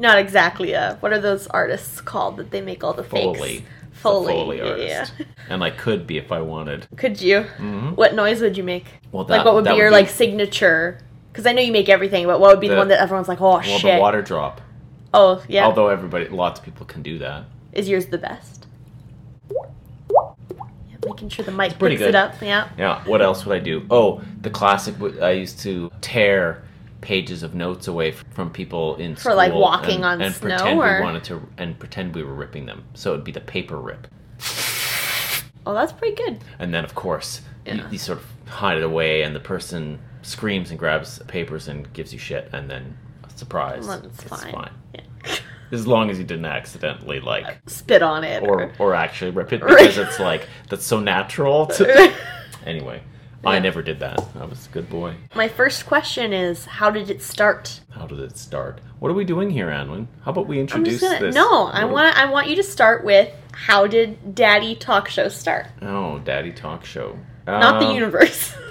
Not exactly a. What are those artists called that they make all the fakes? Foley. Foley. Foley yeah, artist. yeah. And I could be if I wanted. Could you? Mhm. What noise would you make? Well, like what would that be would your be- like signature? Because I know you make everything, but what would be the, The- one that everyone's like, oh Well, shit? the water drop. oh yeah. Although everybody, lots of people can do that. Is yours the best? Yeah, making sure the mic picks good. it up. Yeah. Yeah. What else would I do? Oh, the classic. I used to tear pages of notes away from people in For, like, walking and, on and snow, pretend or- we wanted to and pretend we were ripping them. So it'd be the paper rip. Oh, that's pretty good. And then, of course, you, Yeah. you sort of hide it away, and the person screams and grabs papers and gives you shit, and then surprise, Well, it's fine. Yeah. As long as you didn't accidentally like Spit on it. or or actually rip it because it's like that's so natural. To... anyway, I never did that. I was a good boy. My first question is, how did it start? How did it start? What are we doing here, Anwyn? How about we I'm introduce just gonna. this? No, I What- want. I want you to start with how did Daddy Talk Show start? Oh, Daddy Talk Show. Not the Um, universe.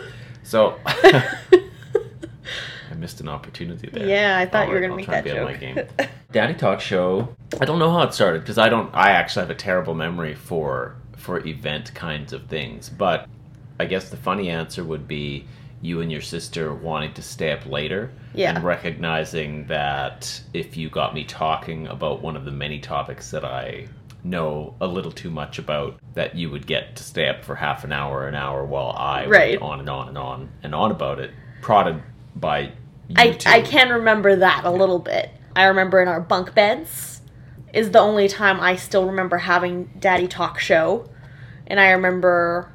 So. I missed an opportunity there. Yeah, I thought you were gonna I'll make try that and be on my joke. game. Daddy Talk Show. I don't know how it started because I don't. I actually have a terrible memory for for event kinds of things. But I guess the funny answer would be you and your sister wanting to stay up later Yeah. and recognizing that if you got me talking about one of the many topics that I know a little too much about that you would get to stay up for half an hour an hour while I Right. went on and on and on and on about it prodded by you I, two. I can remember that a little bit. I remember in our bunk beds is the only time I still remember having Daddy Talk Show. And I remember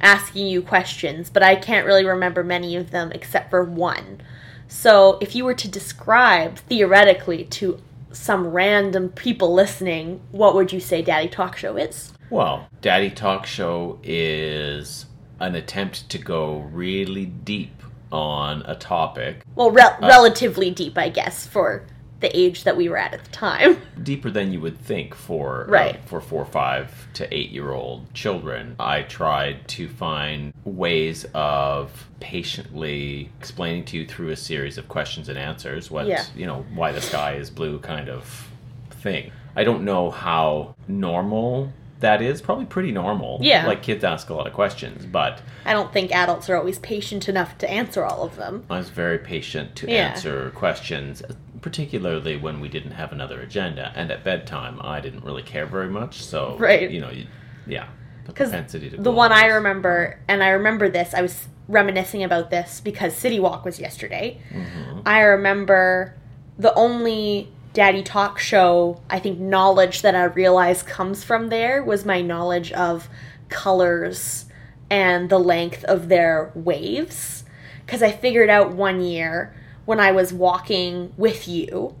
asking you questions, but I can't really remember many of them except for one. So if you were to describe theoretically to some random people listening, what would you say Daddy Talk Show is? Well, Daddy Talk Show is an attempt to go really deep on a topic, Well, rel- uh, relatively deep, I guess, for the age that we were at at the time. deeper than you would think for uh, Right. for four, five to eight year old children. I tried to find ways of patiently explaining to you through a series of questions and answers what Yeah. you know why the sky is blue kind of thing. I don't know how normal that is. Probably pretty normal. Yeah. like kids ask a lot of questions, but I don't think adults are always patient enough to answer all of them. I was very patient to Yeah. answer questions, particularly when we didn't have another agenda. And at bedtime, I didn't really care very much. So, Right. you know, you, yeah, the Because propensity to the one I remember, and I remember this, I was reminiscing about this because City Walk was yesterday. Mm-hmm. I remember the only Daddy Talk show, I think, knowledge that I realized comes from there was my knowledge of colors and the length of their waves. Because I figured out one year when I was walking with you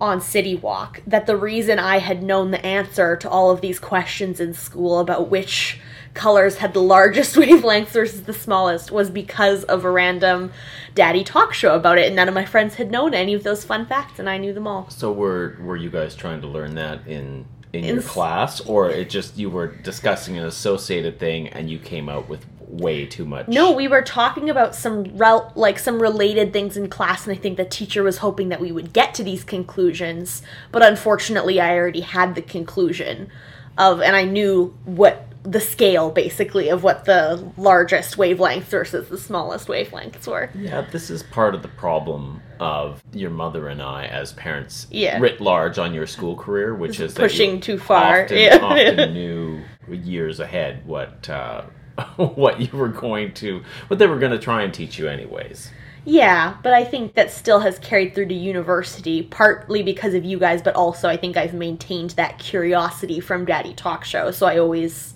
on City Walk that the reason I had known the answer to all of these questions in school about which colors had the largest wavelengths versus the smallest was because of a random daddy talk show about it and none of my friends had known any of those fun facts and I knew them all. So, were were you guys trying to learn that in in your class, or it just you were discussing an associated thing and you came out with way too much? No, we were talking about some rel- like some related things in class, and I think the teacher was hoping that we would get to these conclusions. But unfortunately, I already had the conclusion of, and I knew what the scale basically of what the largest wavelengths versus the smallest wavelengths were. Yeah, this is part of the problem of your mother and I as parents Yeah. writ large on your school career, which is pushing too far. Often, Yeah. often knew years ahead what uh, what you were going to, what they were going to try and teach you, anyways. Yeah, but I think that still has carried through to university, partly because of you guys, but also I think I've maintained that curiosity from Daddy Talk Show. So I always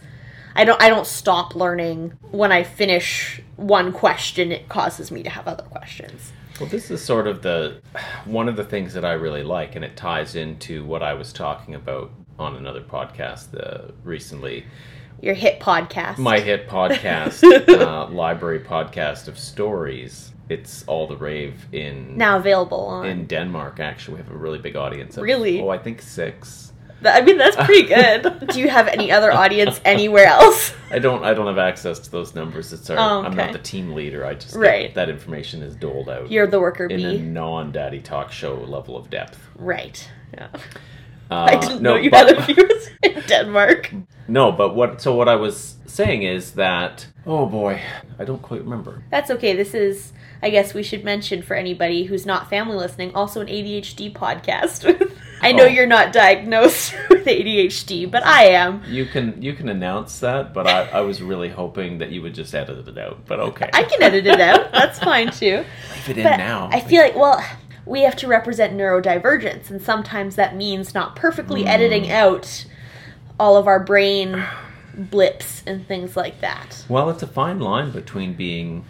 I don't I don't stop learning when I finish one question it causes me to have other questions. Well, this is sort of the one of the things that I really like, and it ties into what I was talking about on another podcast uh, recently. Your hit podcast. My hit podcast, uh, library podcast of stories. It's all the rave in now available on in Denmark. Actually, we have a really big audience. Of, Really? Oh, I think six. I mean, that's pretty good. Do you have any other audience anywhere else? I don't. I don't have access to those numbers. It's our, Oh, I'm not the team leader. I just Right. that information is doled out You're the worker in a bee. non-daddy talk show level of depth. Right. Yeah. Uh, I didn't no, know you but- had a viewers in Denmark. No, but what? So what I was saying is that. Oh boy, I don't quite remember. That's okay. This is, I guess we should mention for anybody who's not family listening, also an ADHD podcast. I know Oh. you're not diagnosed with ADHD, but I am. You can you can announce that, but I, I was really hoping that you would just edit it out. But okay, I can edit it out. That's fine too. leave it in now. I feel like, well, we have to represent neurodivergence, and sometimes that means not perfectly Hmm. editing out all of our brain blips and things like that. well, it's a fine line between being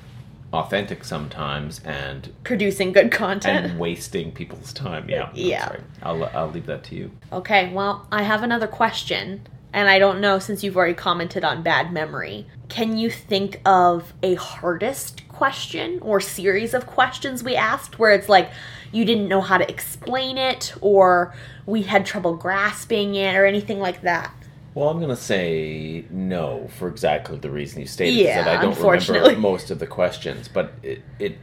authentic sometimes and Producing good content. and wasting people's time. Yeah, Yeah. right. I'll I'll leave that to you. Okay, well, I have another question, and I don't know since you've already commented on bad memory. Can you think of a hardest question or series of questions we asked where it's like you didn't know how to explain it or we had trouble grasping it or anything like that? Well, I'm gonna say no for exactly the reason you stated. Yeah, that I don't unfortunately. remember most of the questions, but it it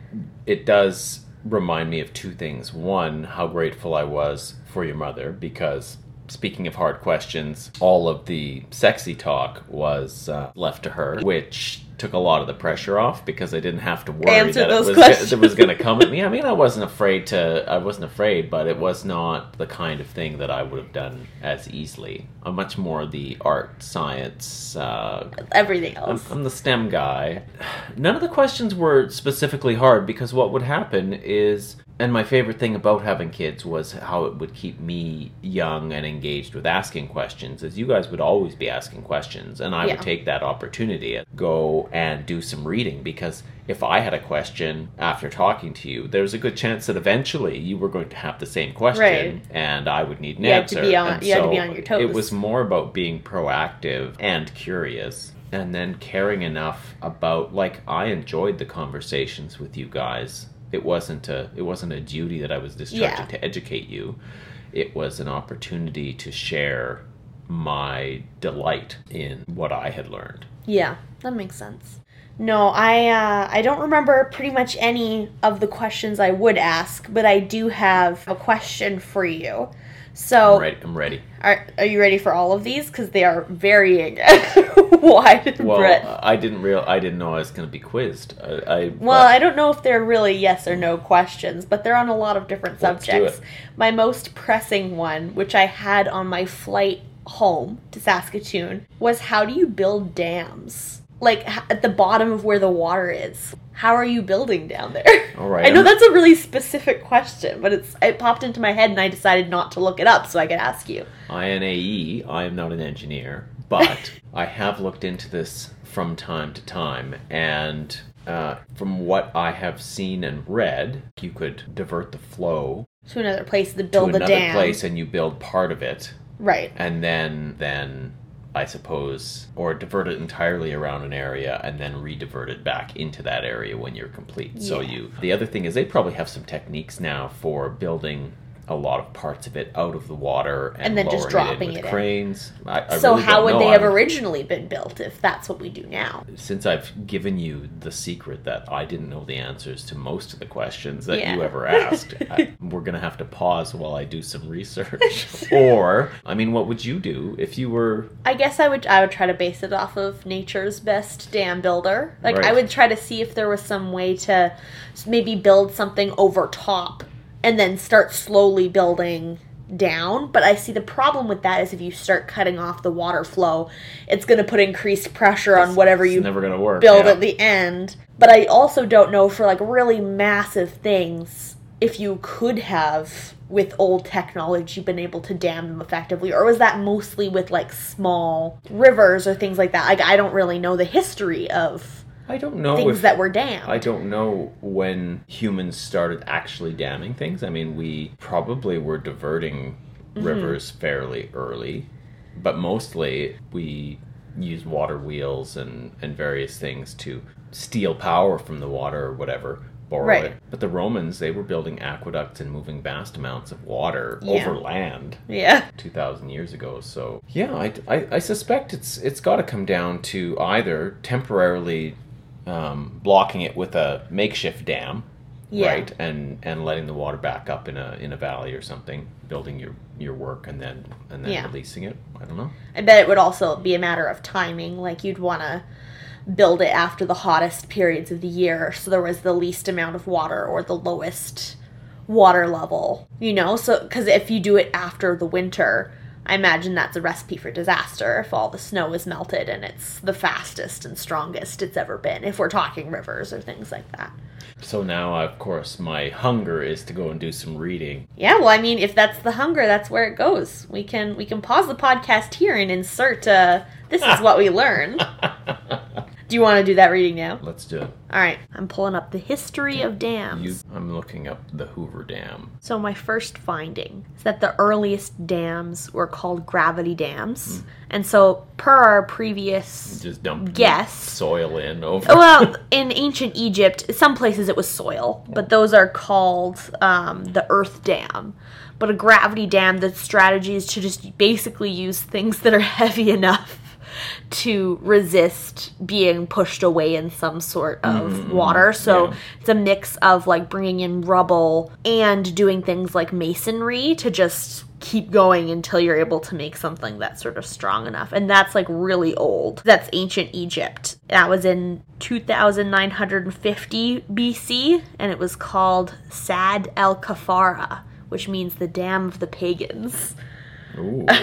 it does remind me of two things. One, how grateful I was for your mother because. Speaking of hard questions, all of the sexy talk was uh, left to her, which took a lot of the pressure off because I didn't have to worry Answer that it was, it was going to come at me. I mean, I wasn't afraid to. I wasn't afraid, but it was not the kind of thing that I would have done as easily. I'm much more the art, science. Uh, Everything I'm, else. I'm the STEM guy. None of the questions were specifically hard because what would happen is. And my favorite thing about having kids was how it would keep me young and engaged with asking questions. as you guys would always be asking questions, and I Yeah. would take that opportunity and go and do some reading because if I had a question after talking to you, there's a good chance that eventually you were going to have the same question, Right. and I would need an You had to answer. be on- And you had to be on your toes. It was more about being proactive and curious. And then caring enough about like I enjoyed the conversations with you guys. It wasn't a it wasn't a duty that I was discharging Yeah. to educate you. It was an opportunity to share my delight in what I had learned. Yeah, that makes sense. No, I uh, I don't remember pretty much any of the questions I would ask, but I do have a question for you. So, I'm ready. I'm ready. are, are you ready for all of these? Because they are varying wide Well, breadth. I didn't real I didn't know I was going to be quizzed. I, I Well, but- I don't know if they're really yes or no questions, but they're on a lot of different Let's subjects. My most pressing one, which I had on my flight home to Saskatoon, was how do you build dams? Like at the bottom of where the water is. How are you building down there? All right, I know I'm- that's a really specific question, but it's it popped into my head and I decided not to look it up so I could ask you. INAE, E, I am not an engineer, but I have looked into this from time to time, and uh, from what I have seen and read, you could divert the flow To another place to to build the another dam. place, and you build part of it, Right. and then then I suppose, or divert it entirely around an area and then re-divert it back into that area when you're complete. So you. The other thing is they probably have some techniques now for building a lot of parts of it out of the water and, And then just dropping it in it with in. cranes. I, I so really how would they have originally been built if that's what we do now? Since I've given you the secret that I didn't know the answers to most of the questions that Yeah. you ever asked, I, we're gonna have to pause while I do some research. or, I mean, what would you do if you were I guess I would I would try to base it off of nature's best dam builder. Like I would try to see if there was some way to maybe build something over top and then start slowly building down. But I see the problem with that is if you start cutting off the water flow, it's going to put increased pressure on whatever you never gonna work? build yeah. at the end. But I also don't know for like really massive things if you could have with old technology been able to dam them effectively or was that mostly with like small rivers or things like that like i don't really know the history of I don't know things if that were dammed I don't know when humans started actually damming things. I mean, we probably were diverting Mm-hmm. rivers fairly early, but mostly we use water wheels and, and various things to steal power from the water or whatever borrow Right. it. But the Romans, they were building aqueducts and moving vast amounts of water Yeah. over land. Yeah. 2000 years ago so yeah i, I, I suspect it's it's got to come down to either temporarily um, blocking it with a makeshift dam Yeah. right and and letting the water back up in a in a valley or something building your your work and then and then Yeah. releasing it i don't know I bet it would also be a matter of timing. Like you'd want to build it after the hottest periods of the year, so there was the least amount of water or the lowest water level. You know, so because if you do it after the winter, I imagine that's a recipe for disaster. If all the snow is melted and it's the fastest and strongest it's ever been, if we're talking rivers or things like that. so now of course my hunger is to go and do some reading Yeah, well, I mean, if that's the hunger, that's where it goes. We can we can pause the podcast here and insert. Uh, this is what we learned. Do you want to do that reading now? let's do it All right, I'm pulling up the history of dams. you, i'm looking up the hoover dam So my first finding is that the earliest dams were called gravity dams, and so per our previous just dump Guess. soil in over well, in ancient Egypt, some places it was soil, but those are called um, the earth dam. But a gravity dam, the strategy is to just basically use things that are heavy enough to resist being pushed away in some sort of mm-hmm. water. So yeah. it's a mix of like bringing in rubble and doing things like masonry to just keep going until you're able to make something that's sort of strong enough. And that's like really old. That's ancient Egypt. That was in 2950 BC and it was called Sad el Kafara, which means the dam of the pagans. Ooh.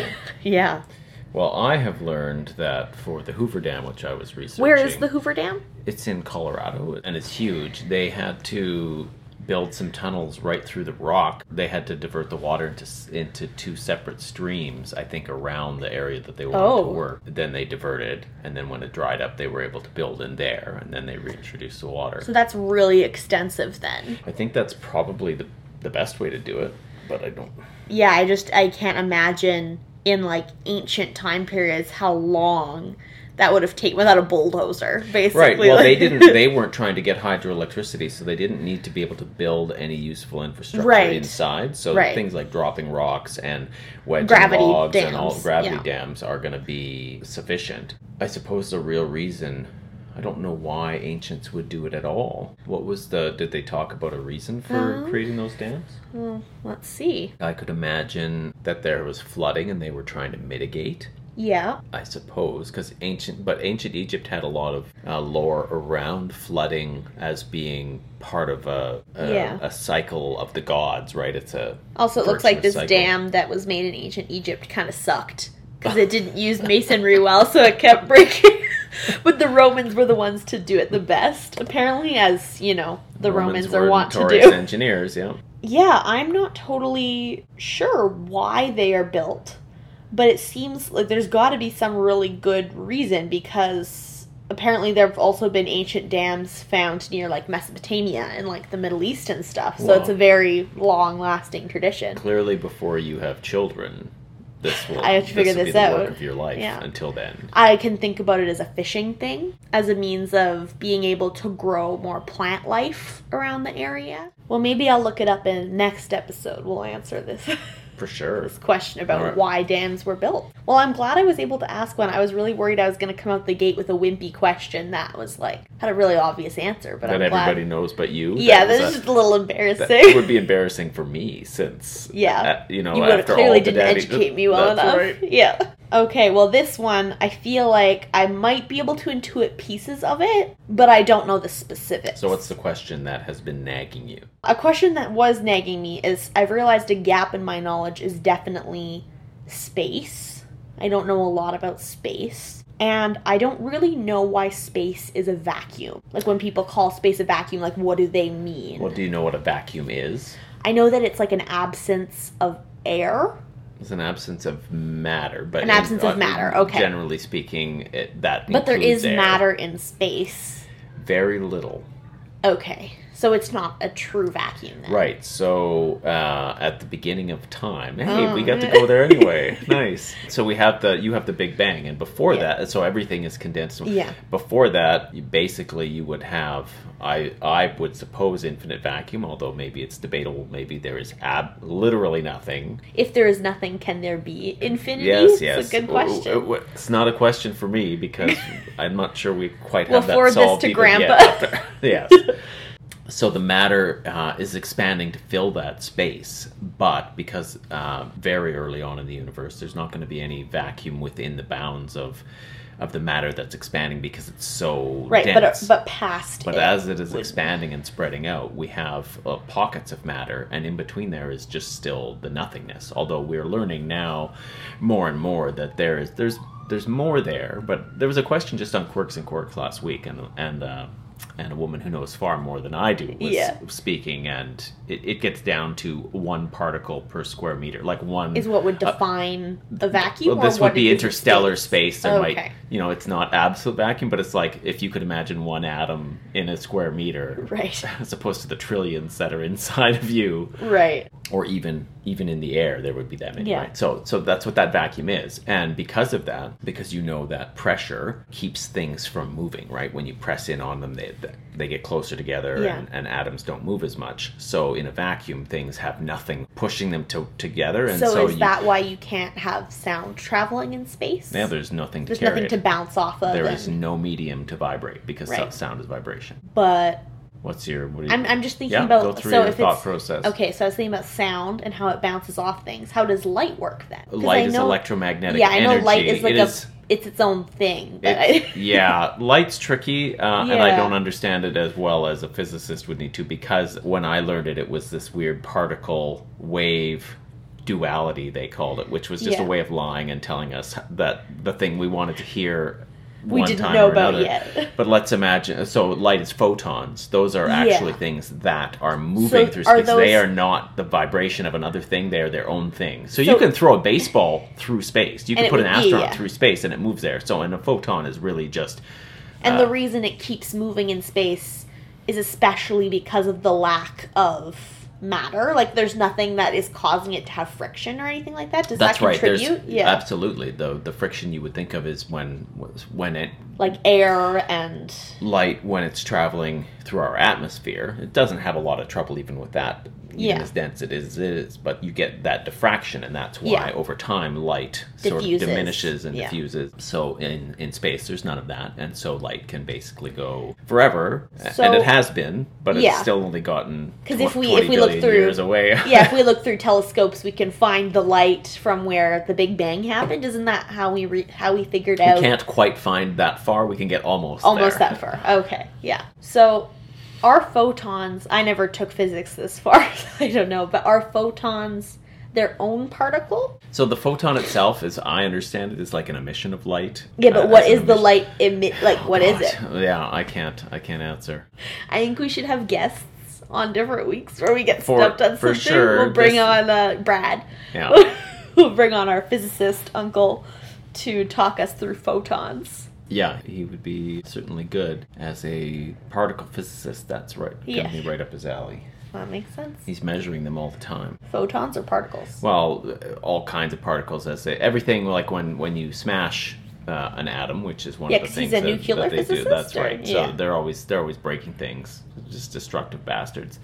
Yeah. Well, I have learned that for the Hoover Dam, which I was researching, Where is the Hoover Dam? It's in Colorado, and it's huge. They had to build some tunnels right through the rock. They had to divert the water into s- into two separate streams, I think, around the area that they wanted Oh. to work. Then they diverted, and then when it dried up, they were able to build in there, and then they reintroduced the water. So that's really extensive then. I think that's probably the the best way to do it, but I don't. yeah, I just I can't imagine in like ancient time periods how long that would have taken without a bulldozer, basically. Right. Well, like- they didn't. They weren't trying to get hydroelectricity, so they didn't need to be able to build any useful infrastructure Right. inside. So Right. things like dropping rocks and wedging Gravity logs and all gravity yeah. dams are going to be sufficient. I suppose the real reason. I don't know why ancients would do it at all. What was the? Did they talk about a reason for Um, creating those dams? Well, let's see. I could imagine that there was flooding and they were trying to mitigate. Yeah. I suppose, because ancient, but ancient Egypt had a lot of uh, lore around flooding as being part of a a, Yeah. a cycle of the gods, right? It's a Also, it looks like this cycle. dam that was made in ancient Egypt kind of sucked because it didn't use masonry well, so it kept breaking. but the Romans were the ones to do it the best, apparently, as you know, the Romans, are were want to do. engineers. Yeah, Yeah, I'm not totally sure why they are built, but it seems like there's got to be some really good reason because apparently there have also been ancient dams found near like Mesopotamia and like the Middle East and stuff. So Wow. it's a very long-lasting tradition. clearly, before you have children, this will. I have to figure will this out. Work of your life. Yeah. Until then, I can think about it as a fishing thing, as a means of being able to grow more plant life around the area. Well, maybe I'll look it up in next episode. We'll answer this. for sure. this question about Alright. why dams were built. Well, I'm glad I was able to ask one. I was really worried I was going to come out the gate with a wimpy question that was like had a really obvious answer, but That I'm glad. everybody knows but you. yeah, That was that's a- just a little embarrassing. It would be embarrassing for me since Yeah. uh, you know you after clearly all didn't daddy- educate me well enough. right. Yeah. Okay, well, this one, I feel like I might be able to intuit pieces of it, but I don't know the specifics. So what's the question that has been nagging you? A question that was nagging me is I've realized a gap in my knowledge is definitely space. I don't know a lot about space. And I don't really know why space is a vacuum. Like when people call space a vacuum, like what do they mean? Well, do you know what a vacuum is? I know that it's like an absence of air. It's an absence of matter, but An absence of uh, matter, okay. Generally speaking, it, that But there is air. matter in space. Very little. Okay. So it's not a true vacuum then. Right. So uh, at the beginning of time, hey, Oh. we got to go there anyway. nice. So we have the you have the Big Bang, and before Yeah. that, so everything is condensed. Yeah. Before that, you, basically you would have I I would suppose infinite vacuum, although maybe it's debatable. Maybe there is ab literally nothing. If there is nothing, can there be infinity? Yes, It's yes. a good question. It's not a question for me because I'm not sure we quite We'll have that forward this solved to even yet Grandpa. after- yes. So the matter uh, is expanding to fill that space, but because uh, very early on in the universe, there's not going to be any vacuum within the bounds of of the matter that's expanding because it's so right, but dense. but past But it as it is would- expanding and spreading out, we have uh, pockets of matter, and in between there is just still the nothingness. Although we're learning now more and more that there is there's there's more there. But there was a question just on quirks and quarks last week, and and uh, and a woman who knows far more than I do was Yeah. speaking, and it, it gets down to one particle per square meter, like one is what would uh, define a vacuum. well, this would be interstellar space? space. There Okay. might, you know, it's not absolute vacuum, but it's like if you could imagine one atom in a square meter, Right. as opposed to the trillions that are inside of you, Right. or even even in the air, there would be that many. Yeah. Right? So, so that's what that vacuum is, and because of that, because you know that pressure keeps things from moving. Right, when you press in on them, they they get closer together, Yeah. and, and atoms don't move as much. So, in a vacuum, things have nothing pushing them to together, and So, so, is you, that why you can't have sound traveling in space? yeah, there's nothing to There's nothing it. to bounce off of. There and- is no medium to vibrate because Right. sound is vibration. but What's your? What you, I'm, I'm just thinking yeah, about so if thought it's process. okay. So I was thinking about sound and how it bounces off things. How does light work then? Light I is electromagnetic Yeah, I know energy. light is like It a is- it's its own thing. It's- I, yeah, light's tricky, uh, and I don't understand it as well as a physicist would need to because when I learned it, it was this weird particle wave duality they called it, which was just Yeah. a way of lying and telling us that the thing we wanted to hear. We didn't know about another. yet. But let's imagine. So light is photons. Those are Yeah. actually things that are moving So through space. They are not the vibration of another thing. They are their own thing. So, So- you can throw a baseball through space. You can put an would be, astronaut yeah. through space, and it moves there. So, and a photon is really just and uh, the reason it keeps moving in space is especially because of the lack of matter. Like there's nothing that is causing it to have friction or anything like that. Does That's that right. There's contribute? yeah, absolutely the the friction you would think of is when when it like air and light when it's traveling through our atmosphere. It doesn't have a lot of trouble even with that. Even Yeah. as dense it is, it is, but you get that diffraction, and that's why Yeah. over time light sort of diminishes and Yeah. diffuses. So in in space, there's none of that, and so light can basically go forever, So- and it has been, but it's still only gotten 'Cause tw- if we- if we look through- years away. yeah, if we look through telescopes, we can find the light from where the Big Bang happened. Isn't that how we re- how we figured out? we can't quite find that far. We can get almost almost there. that far. Okay, yeah. So, are photons? I never took physics this far. I don't know, but are photons their own particle? So the photon itself, as I understand it, is like an emission of light. Yeah, but Uh, what is the light emit? Like, what is it? God. Yeah, I can't. I can't answer. I think we should have guests on different weeks where we get For- stumped on for something. sure, We'll bring this- on uh, Brad. Yeah. we'll bring on our physicist uncle to talk us through photons. Yeah, he would be certainly good as a particle physicist. That's right. Yeah. Be right up his alley. That makes sense. He's measuring them all the time. Photons or particles? Well, all kinds of particles. As they, everything like when when you smash. Uh, an atom, which is one Yeah, of the things he's a that, nuclear that they do. physicist, That's or- right. So they're always they're always breaking things, just destructive bastards,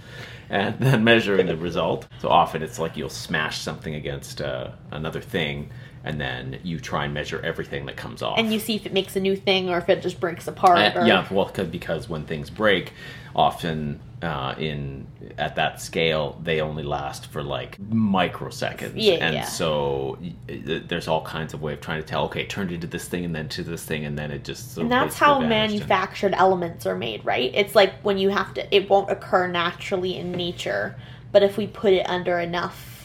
and then measuring the result. So often it's like you'll smash something against uh, another thing, and then you try and measure everything that comes off. And you see if it makes a new thing or if it just breaks apart. Uh, or... yeah, well, 'cause- because when things break, often uh, in at that scale, they only last for like microseconds, Yeah, and yeah. so there's all kinds of way of trying to tell. Okay, it turned into this thing, and then to this thing, and then it just. sort And that's how manufactured elements are made, right? It's like when you have to, it won't occur naturally in nature, but if we put it under enough,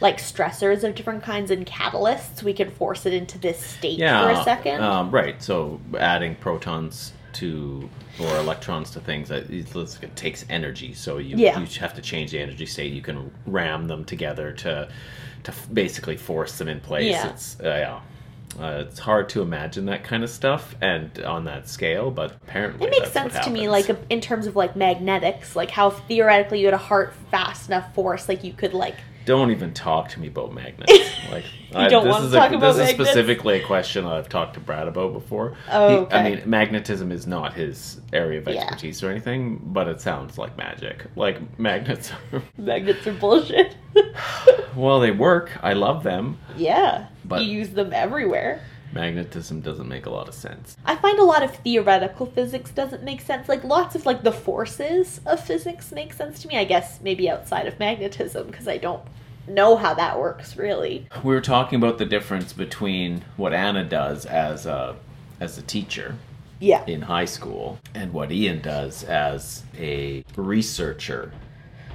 like stressors of different kinds and catalysts, we can force it into this state yeah, for a second. Um, right. So adding protons to or electrons to things that it takes energy. So you Yeah. you have to change the energy state. You can ram them together to to basically force them in place. Yeah. It's uh, yeah. Uh, it's hard to imagine that kind of stuff and on that scale, but apparently It makes sense to me, like in terms of like magnetics, like how theoretically you had a heart fast enough force, like you could like. Don't even talk to me about magnets. Like I, don't this want to is talk a, about This is specifically a question I've talked to Brad about before. Oh, He- okay. I mean, magnetism is not his area of Yeah. expertise or anything, but it sounds like magic. Like magnets. Are, Magnets are bullshit. well, they work. I love them. yeah, But- you use them everywhere. Magnetism doesn't make a lot of sense. I find a lot of theoretical physics doesn't make sense. Like lots of like the forces of physics make sense to me. I guess maybe outside of magnetism because I don't know how that works really. We were talking about the difference between what Anna does as a as a teacher Yeah. in high school and what Ian does as a researcher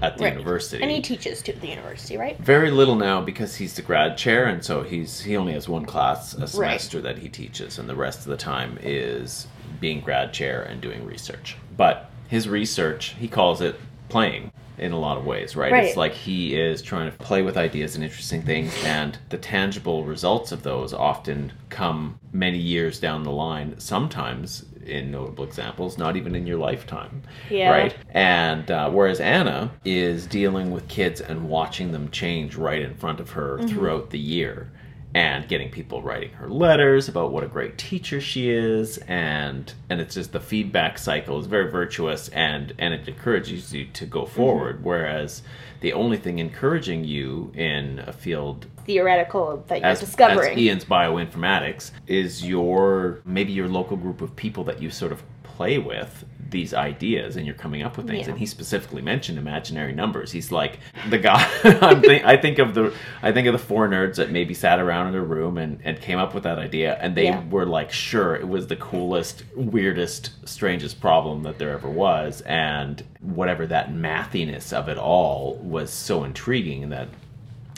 at the Right. university. And he teaches too at the university, right? Very little now because he's the grad chair, and so he's he only has one class a semester that he teaches, and the rest of the time is being grad chair and doing research. But his research, he calls it playing in a lot of ways, right? Right. It's like he is trying to play with ideas and interesting things, and the tangible results of those often come many years down the line. Sometimes, in notable examples, not even in your lifetime, Yeah. right? And uh, whereas Anna is dealing with kids and watching them change right in front of her Mm-hmm. throughout the year and getting people writing her letters about what a great teacher she is and and it's just the feedback cycle is very virtuous and and it encourages you to go Mm-hmm. forward whereas the only thing encouraging you in a field Theoretical that you're as, discovering. as Ian's bioinformatics is your maybe your local group of people that you sort of play with these ideas and you're coming up with things Yeah. and he specifically mentioned imaginary numbers he's like the guy think, i think of the i think of the four nerds that maybe sat around in a room and, and came up with that idea and they Yeah. were like sure it was the coolest weirdest strangest problem that there ever was and whatever that mathiness of it all was so intriguing that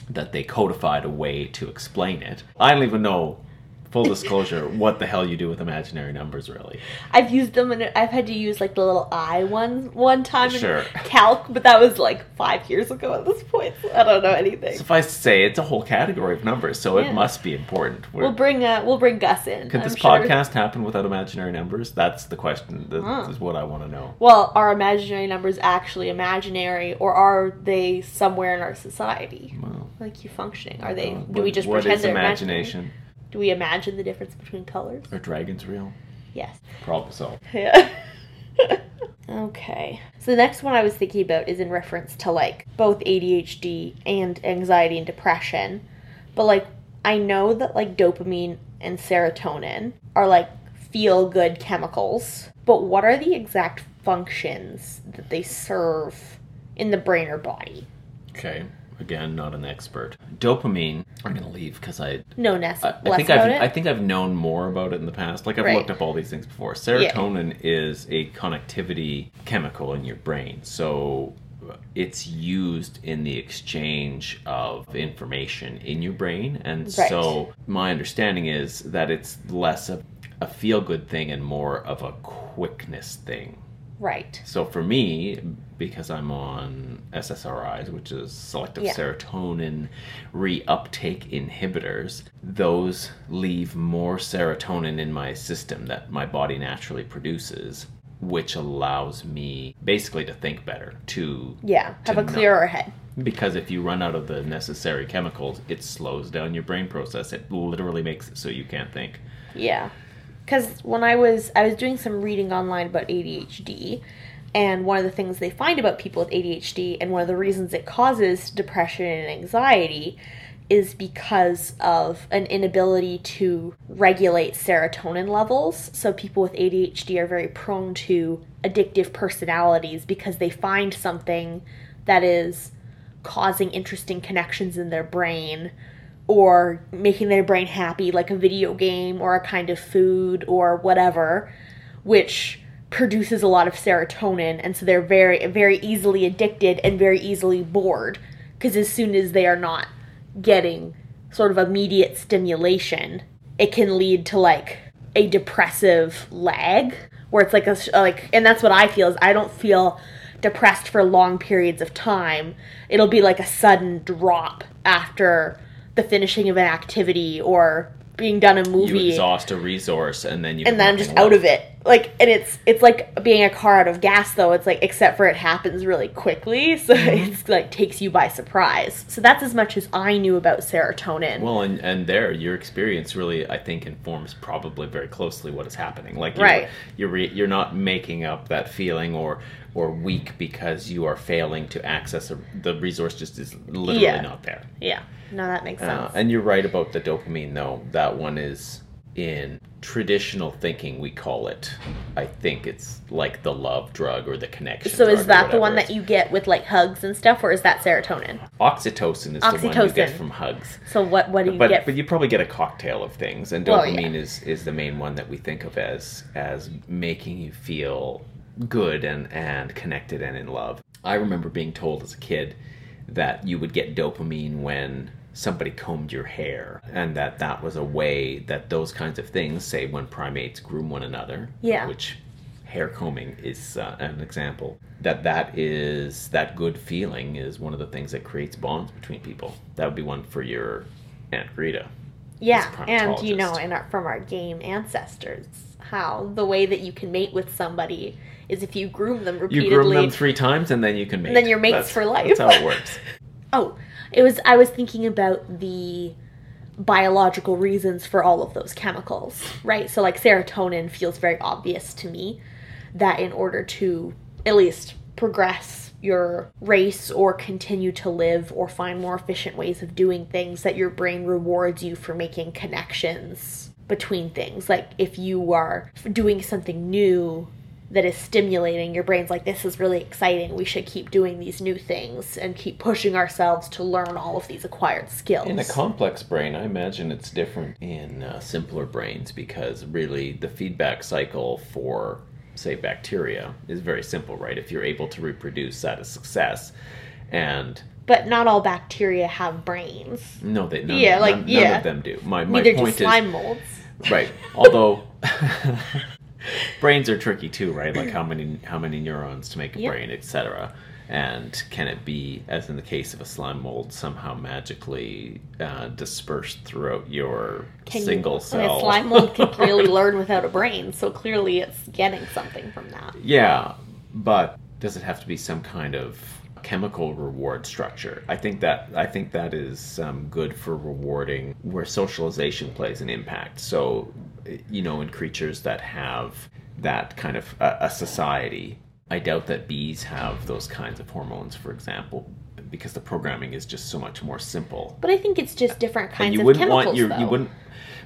that they codified a way to explain it. I don't even know, full disclosure, what the hell you do with imaginary numbers, really. I've used them and I've had to use like the little I one one time Sure. in calc, but that was like five years ago at this point. So I don't know anything. Suffice to say, it's a whole category of numbers, so Yeah. it must be important. We'll bring uh, we'll bring Gus in. Could I'm this sure. podcast happen without imaginary numbers? That's the question. That Huh. is what I want to know. Well, are imaginary numbers actually imaginary, or are they somewhere in our society? Well, Like you functioning? Are they? do we just pretend they're imaginary? Do we imagine the difference between colors? Are dragons real? Yes. Probably so. Yeah. okay. So the next one I was thinking about is in reference to like both ADHD and anxiety and depression. But like I know that like dopamine and serotonin are like feel good chemicals, but what are the exact functions that they serve in the brain or body? Okay. Again, not an expert. Dopamine. I'm gonna leave because I No, Ness. I, I less think I've it. I think I've known more about it in the past. Like I've Right. looked up all these things before. Serotonin is a connectivity chemical in your brain, so it's used in the exchange of information in your brain, and Right. so my understanding is that it's less of a feel good thing and more of a quickness thing. Right. So for me, because I'm on SSRIs, which is selective Yeah. serotonin reuptake inhibitors, those leave more serotonin in my system that my body naturally produces, which allows me basically to think better, to Yeah. Have To a clearer head. because if you run out of the necessary chemicals, it slows down your brain process. It literally makes it so you can't think. Yeah. Cuz when I was I was doing some reading online about ADHD and one of the things they find about people with ADHD and one of the reasons it causes depression and anxiety is because of an inability to regulate serotonin levels. So people with ADHD are very prone to addictive personalities because they find something that is causing interesting connections in their brain or making their brain happy like a video game or a kind of food or whatever which produces a lot of serotonin and so they're very very easily addicted and very easily bored because as soon as they are not getting sort of immediate stimulation it can lead to like a depressive lag where it's like a like and that's what I feel is I don't feel depressed for long periods of time. It'll be like a sudden drop after the finishing of an activity or being done a movie. you exhaust a resource and then you and then I'm just out of it. Like, and it's it's like being a car out of gas, though. It's like except for it happens really quickly, so Mm-hmm. it's like takes you by surprise. So that's as much as I knew about serotonin. Well, and and there, your experience really, I think, informs probably very closely what is happening. Like, you're, Right. You're re- you're not making up that feeling or or weak because you are failing to access a, the resource. Just is literally Yeah. not there. yeah, no, that makes sense. Uh, and you're right about the dopamine, though. That one is in traditional thinking. We call it. I think it's like the love drug or the connection. so is that the one that you get with like hugs and stuff, or is that serotonin? Oxytocin is the one you get from hugs. So what what do you but get? but you probably get a cocktail of things, and Well, dopamine yeah. is is the main one that we think of as as making you feel good and and connected and in love. I remember being told as a kid that you would get dopamine when somebody combed your hair and that that was a way that those kinds of things say when primates groom one another Yeah. which hair combing is uh, an example that that is that good feeling is one of the things that creates bonds between people that would be one for your aunt rita yeah, and you know, in our, from our game ancestors, how the way that you can mate with somebody is if you groom them repeatedly. you groom them three times and then you can mate then you're mates That's- for life. that's how it works Oh, it was. I was thinking about the biological reasons for all of those chemicals, right? So, like serotonin feels very obvious to me that in order to at least progress your race or continue to live or find more efficient ways of doing things, that your brain rewards you for making connections between things. Like if you are doing something new that is stimulating your brain's like this is really exciting we should keep doing these new things and keep pushing ourselves to learn all of these acquired skills In a complex brain, I imagine it's different in uh, simpler brains because really the feedback cycle for, say, bacteria is very simple, right? If you're able to reproduce, that is success. And but not all bacteria have brains no, they none, Yeah, like, none, none of them do. My my neither do slime is molds right. Although brains are tricky too, right? Like how many how many neurons to make a Yep. brain, etc. And can it be, as in the case of a slime mold, somehow magically uh, dispersed throughout your Can you- single mean, cell? slime mold can clearly learn without a brain so clearly it's getting something from that Yeah, but does it have to be some kind of chemical reward structure? I think that I think that is um, good for rewarding where socialization plays an impact. So, you know, in creatures that have that kind of a, a society, I doubt that bees have those kinds of hormones, for example, because the programming is just so much more simple. but i think it's just different kinds. And you of wouldn't chemicals want your though. you wouldn't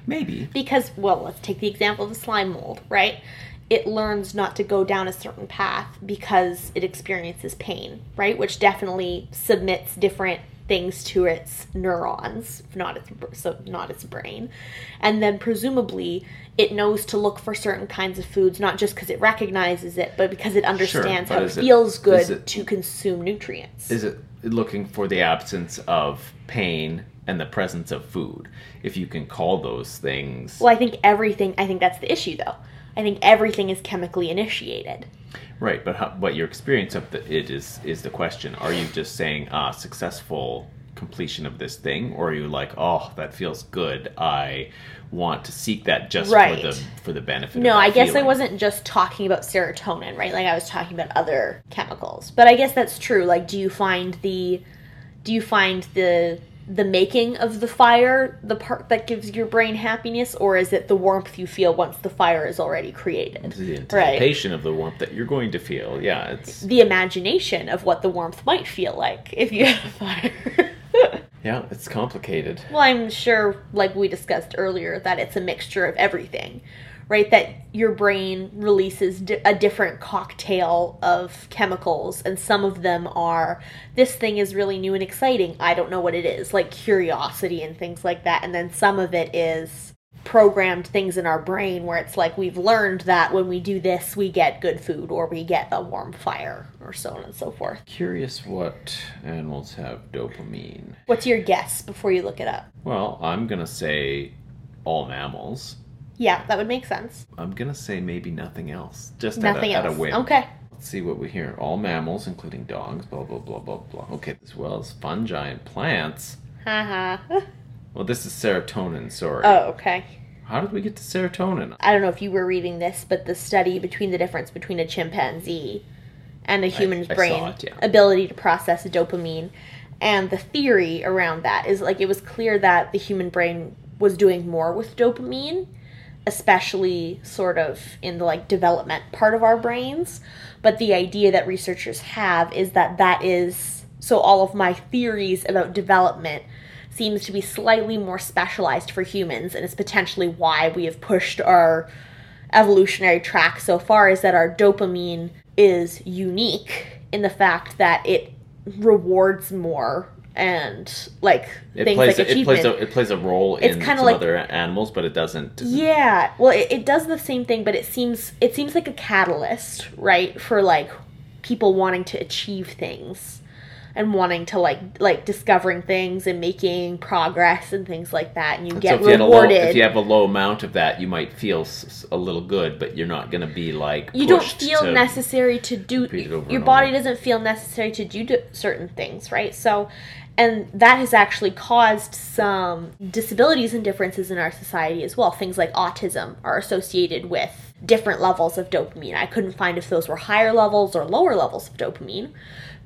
maybe because well let's take the example of the slime mold right it learns not to go down a certain path because it experiences pain right which definitely submits different things to its neurons not its so not its brain. And then presumably it knows to look for certain kinds of foods not just because it recognizes it but because it understands but how it- feels good it- to consume nutrients. Is it looking for the absence of pain and the presence of food? If you can call those things well i think everything i think that's the issue though. I think everything is chemically initiated right but how, what your experience of the, it is is the question are you just saying ah successful completion of this thing or are you like oh that feels good i want to seek that just Right. for the for the benefit of No, I guess I wasn't just talking about serotonin, right? Like I was talking about other chemicals. But I guess that's true. Like do you find the do you find the the making of the fire the part that gives your brain happiness or is it the warmth you feel once the fire is already created? It's the Right. anticipation of the warmth that you're going to feel yeah it's The imagination of what the warmth might feel like if you have a fire. yeah it's complicated Well, I'm sure, like we discussed earlier, that it's a mixture of everything, right? That your brain releases di- a different cocktail of chemicals, and some of them are, this thing is really new and exciting. I don't know what it is, like curiosity and things like that. And then some of it is programmed things in our brain where it's like we've learned that when we do this, we get good food or we get a warm fire or so on and so forth. curious what animals have dopamine What's your guess before you look it up? Well, I'm gonna say all mammals. Yeah, that would make sense. I'm gonna say maybe nothing else. Just Nothing at, a, else. at a whim. Okay. Let's see what we hear. All mammals, including dogs. Blah blah blah blah blah. Okay, as well as fungi and plants. Haha. Well, this is serotonin, sorry. Oh, okay. How did we get to serotonin? I don't know if you were reading this, but the study between the difference between a chimpanzee and a human's I saw brain it, yeah. ability to process dopamine and the theory around that is like it was clear that the human brain was doing more with dopamine especially sort of in the like development part of our brains. But the idea that researchers have is that that is so all of my theories about development seems to be slightly more specialized for humans and it's potentially why we have pushed our evolutionary track so far is that our dopamine is unique in the fact that it rewards more and like It things plays like it plays achievement. a it plays a role It's in some like- other animals, but it doesn't. Yeah, well, it, it does the same thing, but it seems it seems like a catalyst, right, for like people wanting to achieve things and wanting to like like discovering things and making progress and things like that, and you So get if you, had a low, rewarded. if you have a low amount of that, you might feel a little good, but you're not going to be like you don't feel to- necessary to do your body doesn't feel necessary to do certain things right so and that has actually caused some disabilities and differences in our society as well. Things like autism are associated with different levels of dopamine. I couldn't find if those were higher levels or lower levels of dopamine.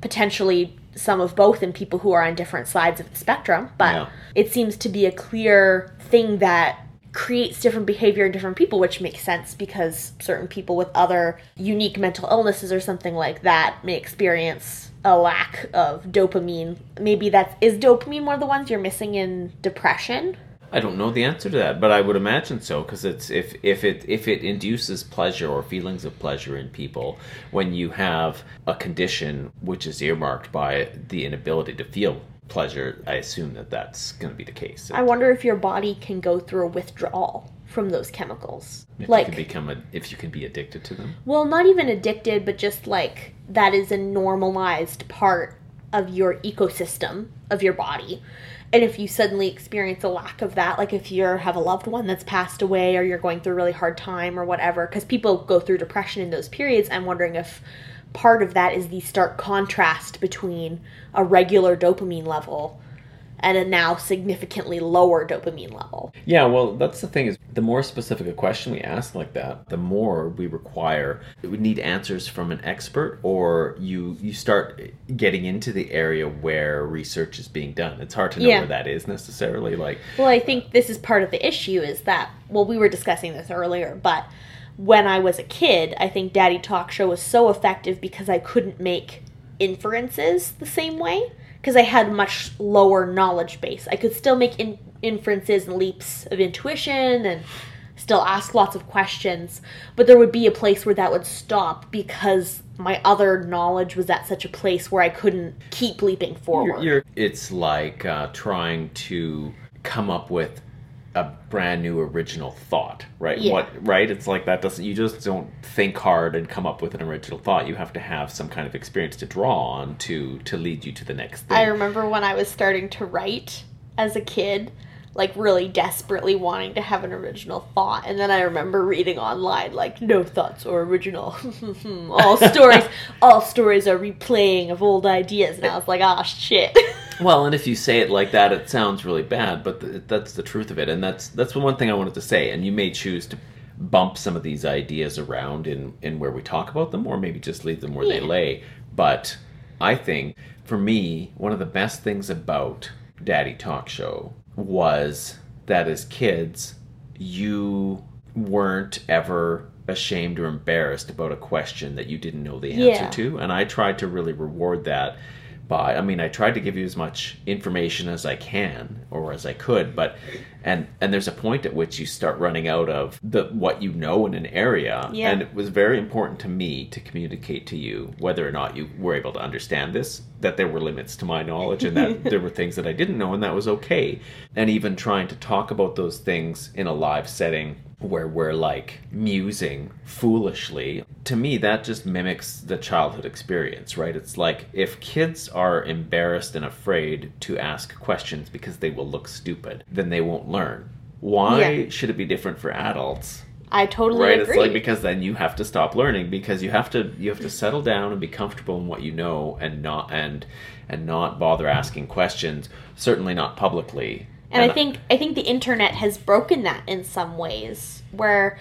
Potentially some of both in people who are on different sides of the spectrum but Yeah. it seems to be a clear thing that creates different behavior in different people, which makes sense because certain people with other unique mental illnesses or something like that may experience a lack of dopamine. Maybe that's is dopamine one of the ones you're missing in depression? I don't know the answer to that, but I would imagine so because it's if if it if it induces pleasure or feelings of pleasure in people when you have a condition which is earmarked by the inability to feel pleasure, I assume that that's going to be the case. I wonder if your body can go through a withdrawal from those chemicals. if like you can become a, if you can be addicted to them. Well, not even addicted, but just like that is a normalized part of your ecosystem of your body. And if you suddenly experience a lack of that, like if you have a loved one that's passed away or you're going through a really hard time or whatever, because people go through depression in those periods, I'm wondering if part of that is the stark contrast between a regular dopamine level and a now significantly lower dopamine level. Yeah, well, that's the thing is the more specific a question we ask like that, the more we require we need answers from an expert or you you start getting into the area where research is being done. It's hard to know Yeah. where that is necessarily like Well, I think this is part of the issue is that, well, we were discussing this earlier, but when I was a kid, I think Daddy Talk Show was so effective because I couldn't make inferences the same way because I had much lower knowledge base. I could still make in- inferences and leaps of intuition and still ask lots of questions, but there would be a place where that would stop because my other knowledge was at such a place where I couldn't keep leaping forward. you're, you're it's like uh, trying to come up with a brand new original thought, right? Yeah. What right? It's like that doesn't you just don't think hard and come up with an original thought. You have to have some kind of experience to draw on to to lead you to the next thing. I remember when I was starting to write as a kid, like really desperately wanting to have an original thought. And then I remember reading online, like, no thoughts or original. all stories, all stories are replaying of old ideas. And I was like, ah, shit. Well, and if you say it like that, it sounds really bad, but th- that's the truth of it, and that's that's the one thing I wanted to say. And you may choose to bump some of these ideas around in in where we talk about them, or maybe just leave them where they lay. But I think for me, one of the best things about Daddy Talk Show was that as kids, you weren't ever ashamed or embarrassed about a question that you didn't know the answer Yeah. to and i tried to really reward that by i mean i tried to give you as much information as i can or as i could but and and there's a point at which you start running out of the what you know in an area. Yeah. and it was very important to me to communicate to you whether or not you were able to understand this that there were limits to my knowledge and that there were things that i didn't know and that was okay. And even trying to talk about those things in a live setting where we're like musing foolishly to me that just mimics the childhood experience right? It's like if kids are embarrassed and afraid to ask questions because they will look stupid then they won't learn. Why Yeah. should it be different for adults I totally right agree. it's like because then you have to stop learning because you have to you have to settle down and be comfortable in what you know and not and and not bother asking questions certainly not publicly And, And- I think I think the internet has broken that in some ways where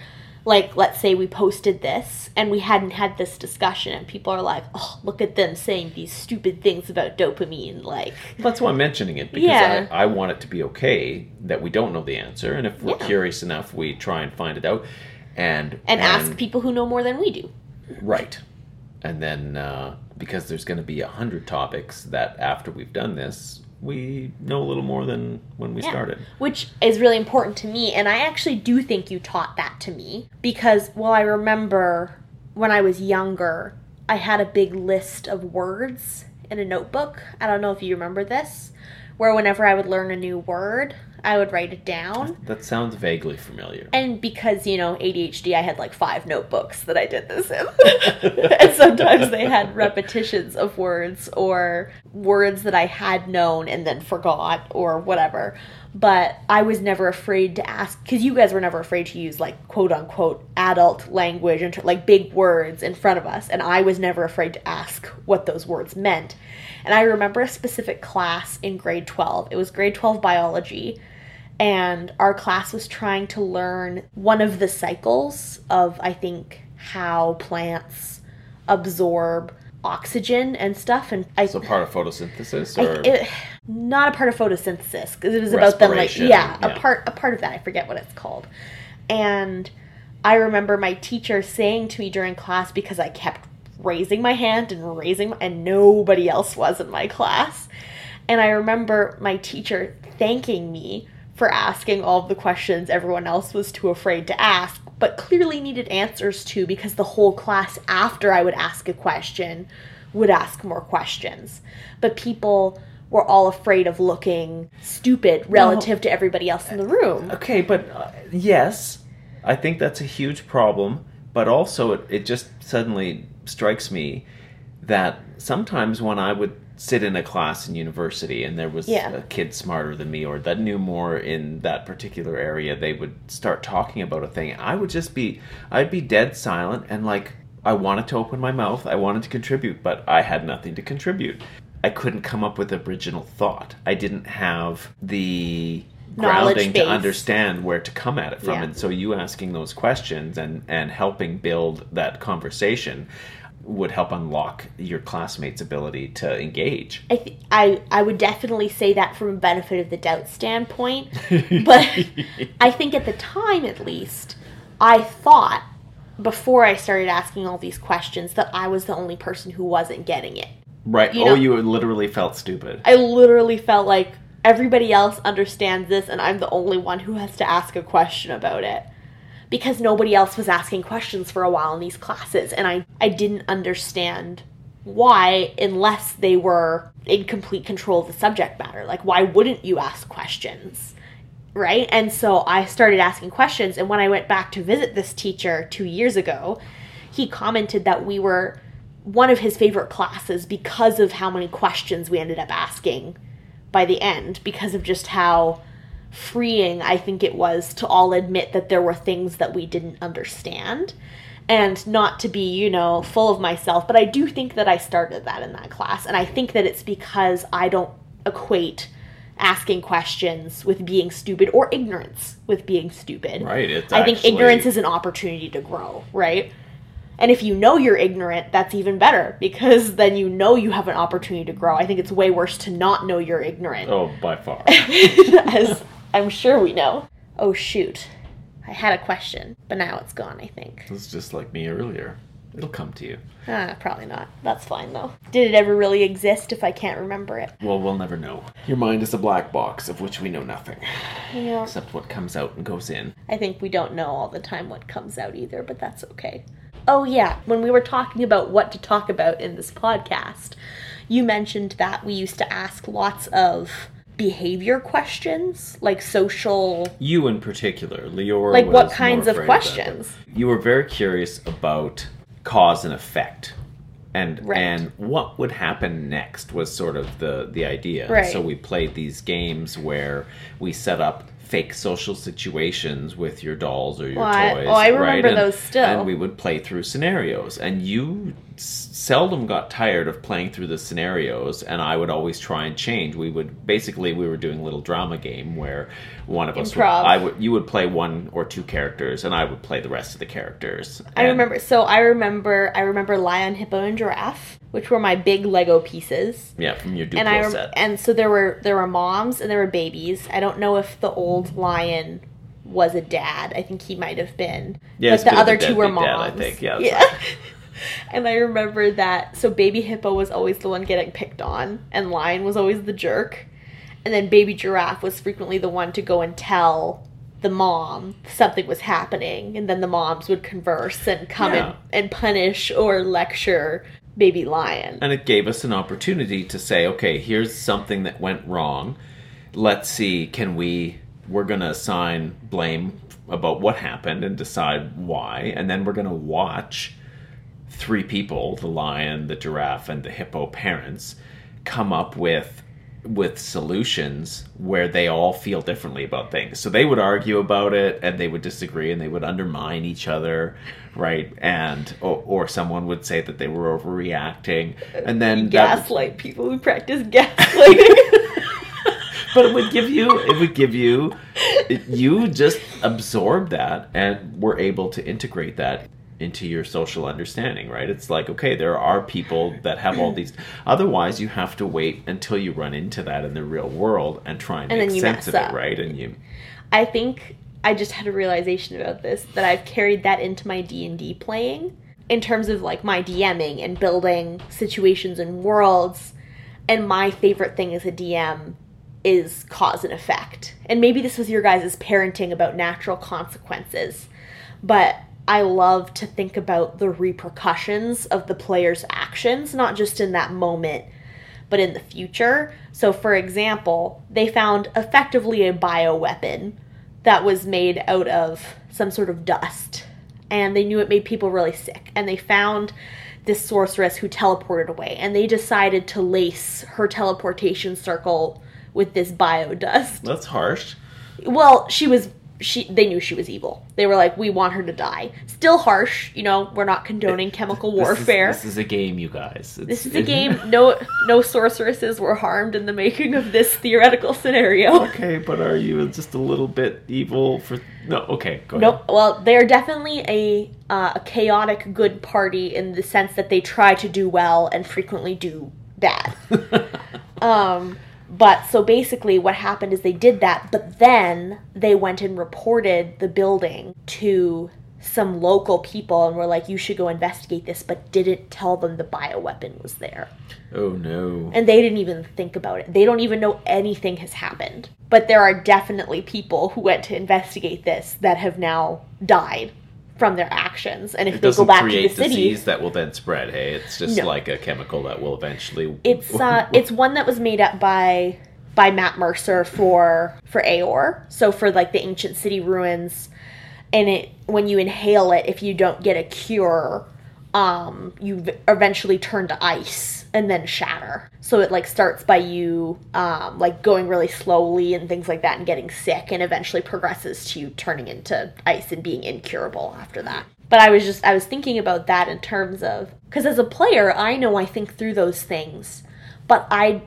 like let's say we posted this and we hadn't had this discussion and people are like, "Oh, look at them saying these stupid things about dopamine." Like, That's why I'm mentioning it because Yeah. I, I want it to be okay that we don't know the answer, and if we're Yeah. curious enough, we try and find it out, and and ask people who know more than we do. right, and then uh, because there's going to be a hundred topics that after we've done this, we know a little more than when we Yeah. started. which is really important to me and i actually do think you taught that to me because well i remember when i was younger i had a big list of words in a notebook i don't know if you remember this where whenever i would learn a new word i would write it down. That sounds vaguely familiar. and because you know adhd i had like five notebooks that i did this in. And sometimes they had repetitions of words or words that i had known and then forgot or whatever. But i was never afraid to ask because you guys were never afraid to use like quote unquote adult language and like big words in front of us. And i was never afraid to ask what those words meant. And i remember a specific class in grade 12 it was grade 12 biology and our class was trying to learn one of the cycles of i think how plants absorb oxygen and stuff and i So part of photosynthesis, I- or it, not a part of photosynthesis because it was about them like yeah, yeah. a part a part of that i forget what it's called and i remember my teacher saying to me during class because i kept raising my hand and raising my, and nobody else was in my class and i remember my teacher thanking me for asking all the questions everyone else was too afraid to ask but clearly needed answers to because the whole class after i would ask a question would ask more questions but people were all afraid of looking stupid relative to everybody else in the room Okay, but uh, yes, I think that's a huge problem. But also, it, it just suddenly strikes me that sometimes when I would sit in a class in university and there was Yeah. a kid smarter than me or that knew more in that particular area, they would start talking about a thing. I would just be, I'd be dead silent and like, I wanted to open my mouth, I wanted to contribute, but I had nothing to contribute. I couldn't come up with original thought. I didn't have the grounding to understand where to come at it from Yeah. and so you asking those questions and and helping build that conversation would help unlock your classmates ability to engage I, th- I I would definitely say that from a benefit of the doubt standpoint, but I think at the time, at least, I thought before I started asking all these questions that I was the only person who wasn't getting it. right You oh know- you literally felt stupid I literally felt like everybody else understands this, and I'm the only one who has to ask a question about it. Because nobody else was asking questions for a while in these classes, and I, I didn't understand why unless they were in complete control of the subject matter. Like, why wouldn't you ask questions? Right? And so I started asking questions, and when I went back to visit this teacher two years ago, he commented that we were one of his favorite classes because of how many questions we ended up asking by the end, because of just how freeing I think it was to all admit that there were things that we didn't understand and not to be, you know, full of myself. But I do think that I started that in that class, and I think that it's because I don't equate asking questions with being stupid or ignorance with being stupid. right it's I think actually- ignorance is an opportunity to grow, right? And if you know you're ignorant, that's even better because then you know you have an opportunity to grow. I think it's way worse to not know you're ignorant, oh by far as I'm sure we know. Oh, shoot. I had a question, but now it's gone, I think. it's just like me earlier it'll come to you Ah, probably not. That's fine, though. Did it ever really exist if I can't remember it? well we'll never know your mind is a black box of which we know nothing Yeah. except what comes out and goes in I think we don't know all the time what comes out either, but that's okay. Oh, yeah, when we were talking about what to talk about in this podcast, you mentioned that we used to ask lots of behavior questions, like social. You in particular, Leora. Like what kinds of questions? You were very curious about cause and effect, and Right. and what would happen next was sort of the the idea. Right. So we played these games where we set up fake social situations with your dolls or your Well, I- toys. oh, I remember right? And- those still. And we would play through scenarios, and you seldom got tired of playing through the scenarios and I would always try and change. We would basically we were doing a little drama game where one of us would, Improv. I would you would play one or two characters and I would play the rest of the characters. I And- remember. So I remember. I remember lion, hippo, and giraffe, which were my big Lego pieces. Yeah, from your Duplo and I set. and so there were there were moms and there were babies. I don't know if the old lion was a dad. I think he might have been. Yeah, but the bit of a other two were moms. dad, I think. Yeah, yeah. and I remember that. So baby hippo was always the one getting picked on, and lion was always the jerk, and then baby giraffe was frequently the one to go and tell the mom something was happening, and then the moms would converse and come Yeah. and, and punish or lecture baby lion. And it gave us an opportunity to say, okay, here's something that went wrong. Let's see, can we, we're going to assign blame about what happened and decide why. And then we're going to watch three people, the lion, the giraffe, and the hippo parents, come up with with solutions where they all feel differently about things. So they would argue about it and they would disagree and they would undermine each other, right? And or, or someone would say that they were overreacting and then that would- gaslight people who practice gaslighting. but it would give you it would give you it, you just absorb that and were able to integrate that into your social understanding right it's like okay there are people that have all these otherwise you have to wait until you run into that in the real world and try and, And make sense of it right and you I think I just had a realization about this that I've carried that into my D&D playing in terms of like my DMing and building situations and worlds. And my favorite thing as a DM is cause and effect. And maybe this was your guys' parenting about natural consequences, but I love to think about the repercussions of the player's actions, not just in that moment, but in the future. So, for example, they found effectively a bioweapon that was made out of some sort of dust, and they knew it made people really sick. And they found this sorceress who teleported away, and they decided to lace her teleportation circle with this biodust. that's harsh Well, she was she they knew she was evil. They were like, we want her to die. Still harsh, you know, we're not condoning chemical This is- warfare. this is, a game you guys It's- This is a game. No, no sorceresses were harmed in the making of this theoretical scenario. okay but are you just a little bit evil for no okay go ahead Nope. Well, they're definitely a uh, a chaotic good party in the sense that they try to do well and frequently do bad. Um, but so basically, what happened is they did that, but then they went and reported the building to some local people and were like, "You should go investigate this," but didn't tell them the bioweapon was there. oh no and they didn't even think about it. They don't even know anything has happened. But there are definitely people who went to investigate this that have now died from their actions. And if it they go back to the create city, disease that will then spread hey it's just No. like a chemical that will eventually it's uh, it's one that was made up by by Matt Mercer for for Aeor. So for like the ancient city ruins, and it when you inhale it, if you don't get a cure, um, you eventually turn to ice and then shatter. So it like starts by you um, like going really slowly and things like that, and getting sick, and eventually progresses to you turning into ice and being incurable after that. But I was just I was thinking about that in terms of because as a player, I know I think through those things, but I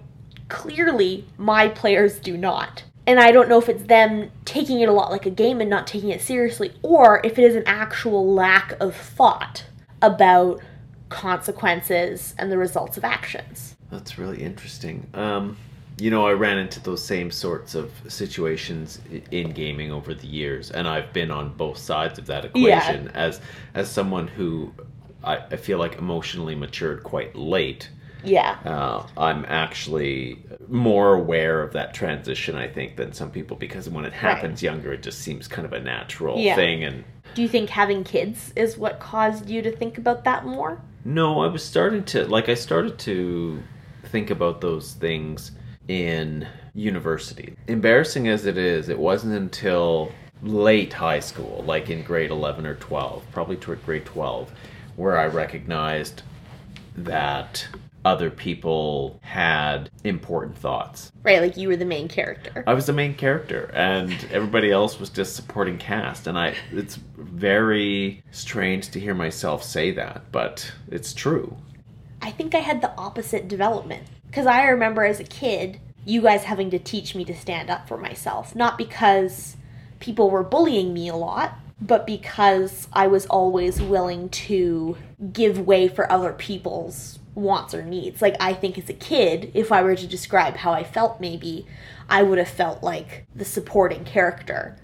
clearly my players do not. And I don't know if it's them taking it a lot like a game and not taking it seriously, or if it is an actual lack of thought about consequences and the results of actions. That's really interesting. Um, you know, I ran into those same sorts of situations in gaming over the years, and I've been on both sides of that equation as as someone who I, I feel like emotionally matured quite late. Yeah. Uh, I'm actually more aware of that transition, I think, than some people because when it happens younger, it just seems kind of a natural Yeah. thing. And Do you think having kids is what caused you to think about that more? No, I was starting to like I started to think about those things in university. Embarrassing as it is, it wasn't until late high school, like in grade 11 or 12, probably toward grade 12, where I recognized that other people had important thoughts. Right, like you were the main character. I was the main character, and everybody else was just supporting cast. And I, it's very strange to hear myself say that, but it's true. I think I had the opposite development. Because I remember as a kid, you guys having to teach me to stand up for myself. Not because people were bullying me a lot, but because I was always willing to give way for other people's wants or needs. Like, I think as a kid, if I were to describe how I felt, maybe I would have felt like the supporting character.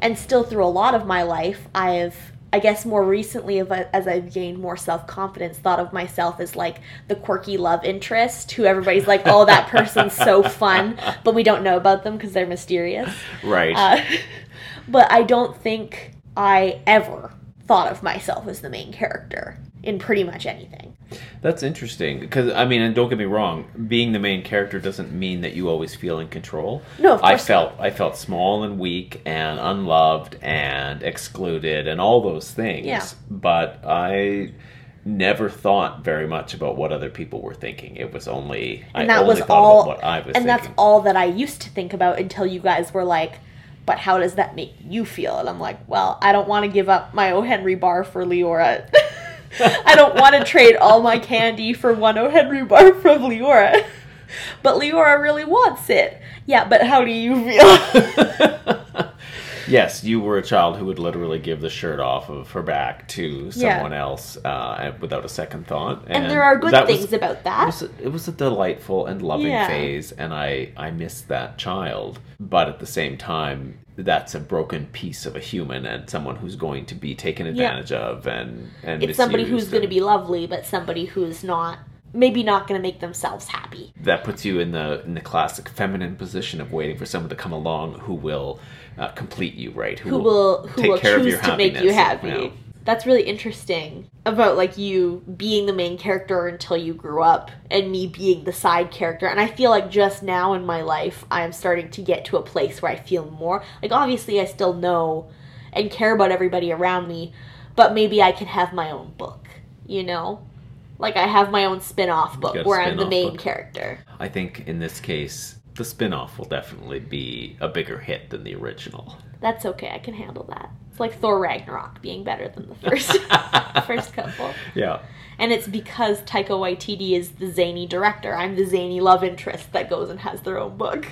And still, through a lot of my life, I have, I guess, more recently, as I've gained more self confidence, thought of myself as like the quirky love interest who everybody's like, oh, that person's so fun, but we don't know about them because they're mysterious. Right. Uh, but I don't think I ever thought of myself as the main character in pretty much anything. That's interesting because I mean, and don't get me wrong, being the main character doesn't mean that you always feel in control. No, of course I felt I felt small and weak and unloved and excluded and all those things. Yeah. But I never thought very much about what other people were thinking. It was only and I that only was thought all, what I was and thinking. that's all that I used to think about until you guys were like, "But how does that make you feel?" And I'm like, "Well, I don't want to give up my O. Henry bar for Leora." I don't want to trade all my candy for one O. Henry bar from Leora. But Leora really wants it. Yeah, but how do you feel? Yes, you were a child who would literally give the shirt off of her back to Yeah. someone else uh, without a second thought. and there are good that was- things about It that. was, a, it was a delightful and loving Yeah. phase, and I I missed that child. But at the same time, that's a broken piece of a human and someone who's going to be taken advantage of, and and it's somebody who's misused going to be lovely, but somebody who's not, maybe not going to make themselves happy. That puts you in the in the classic feminine position of waiting for someone to come along who will uh, complete you, right? who will who take will care of choose your to make you happiness. happy. Yeah. That's really interesting about like you being the main character until you grew up and me being the side character. And I feel like just now in my life I am starting to get to a place where I feel more like obviously I still know and care about everybody around me, but maybe I can have my own book, you know? Like I have my own spin-off book where I'm the main book. character. I think in this case, the spin-off will definitely be a bigger hit than the original. That's okay. I can handle that. It's like Thor Ragnarok being better than the first first couple. Yeah. And it's because Taika Waititi is the zany director. I'm the zany love interest that goes and has their own book.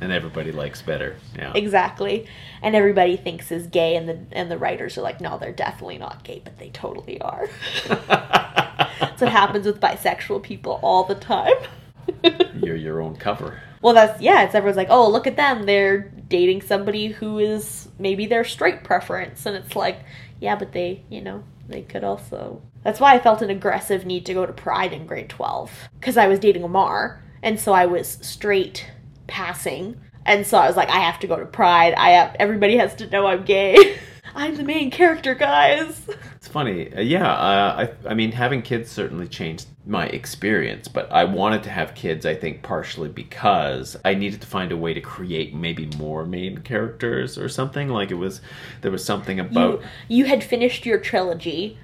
And everybody likes better. Yeah. exactly. And everybody thinks is gay and the and the writers are like, no, they're definitely not gay, but they totally are. That's what happens with bisexual people all the time. You're your own cover. Well, that's yeah. It's everyone's like, oh, look at them. They're dating somebody who is maybe their straight preference, and it's like, yeah, but they, you know, they could also. That's why I felt an aggressive need to go to Pride in grade twelve because I was dating Amar, and so I was straight passing, and so I was like, I have to go to Pride. I have everybody has to know I'm gay. I'm the main character, guys. It's funny. Uh, yeah, uh, I, I mean, having kids certainly changed my experience, but I wanted to have kids, I think, partially because I needed to find a way to create maybe more main characters or something. Like it was, there was something about. you, you had finished your trilogy,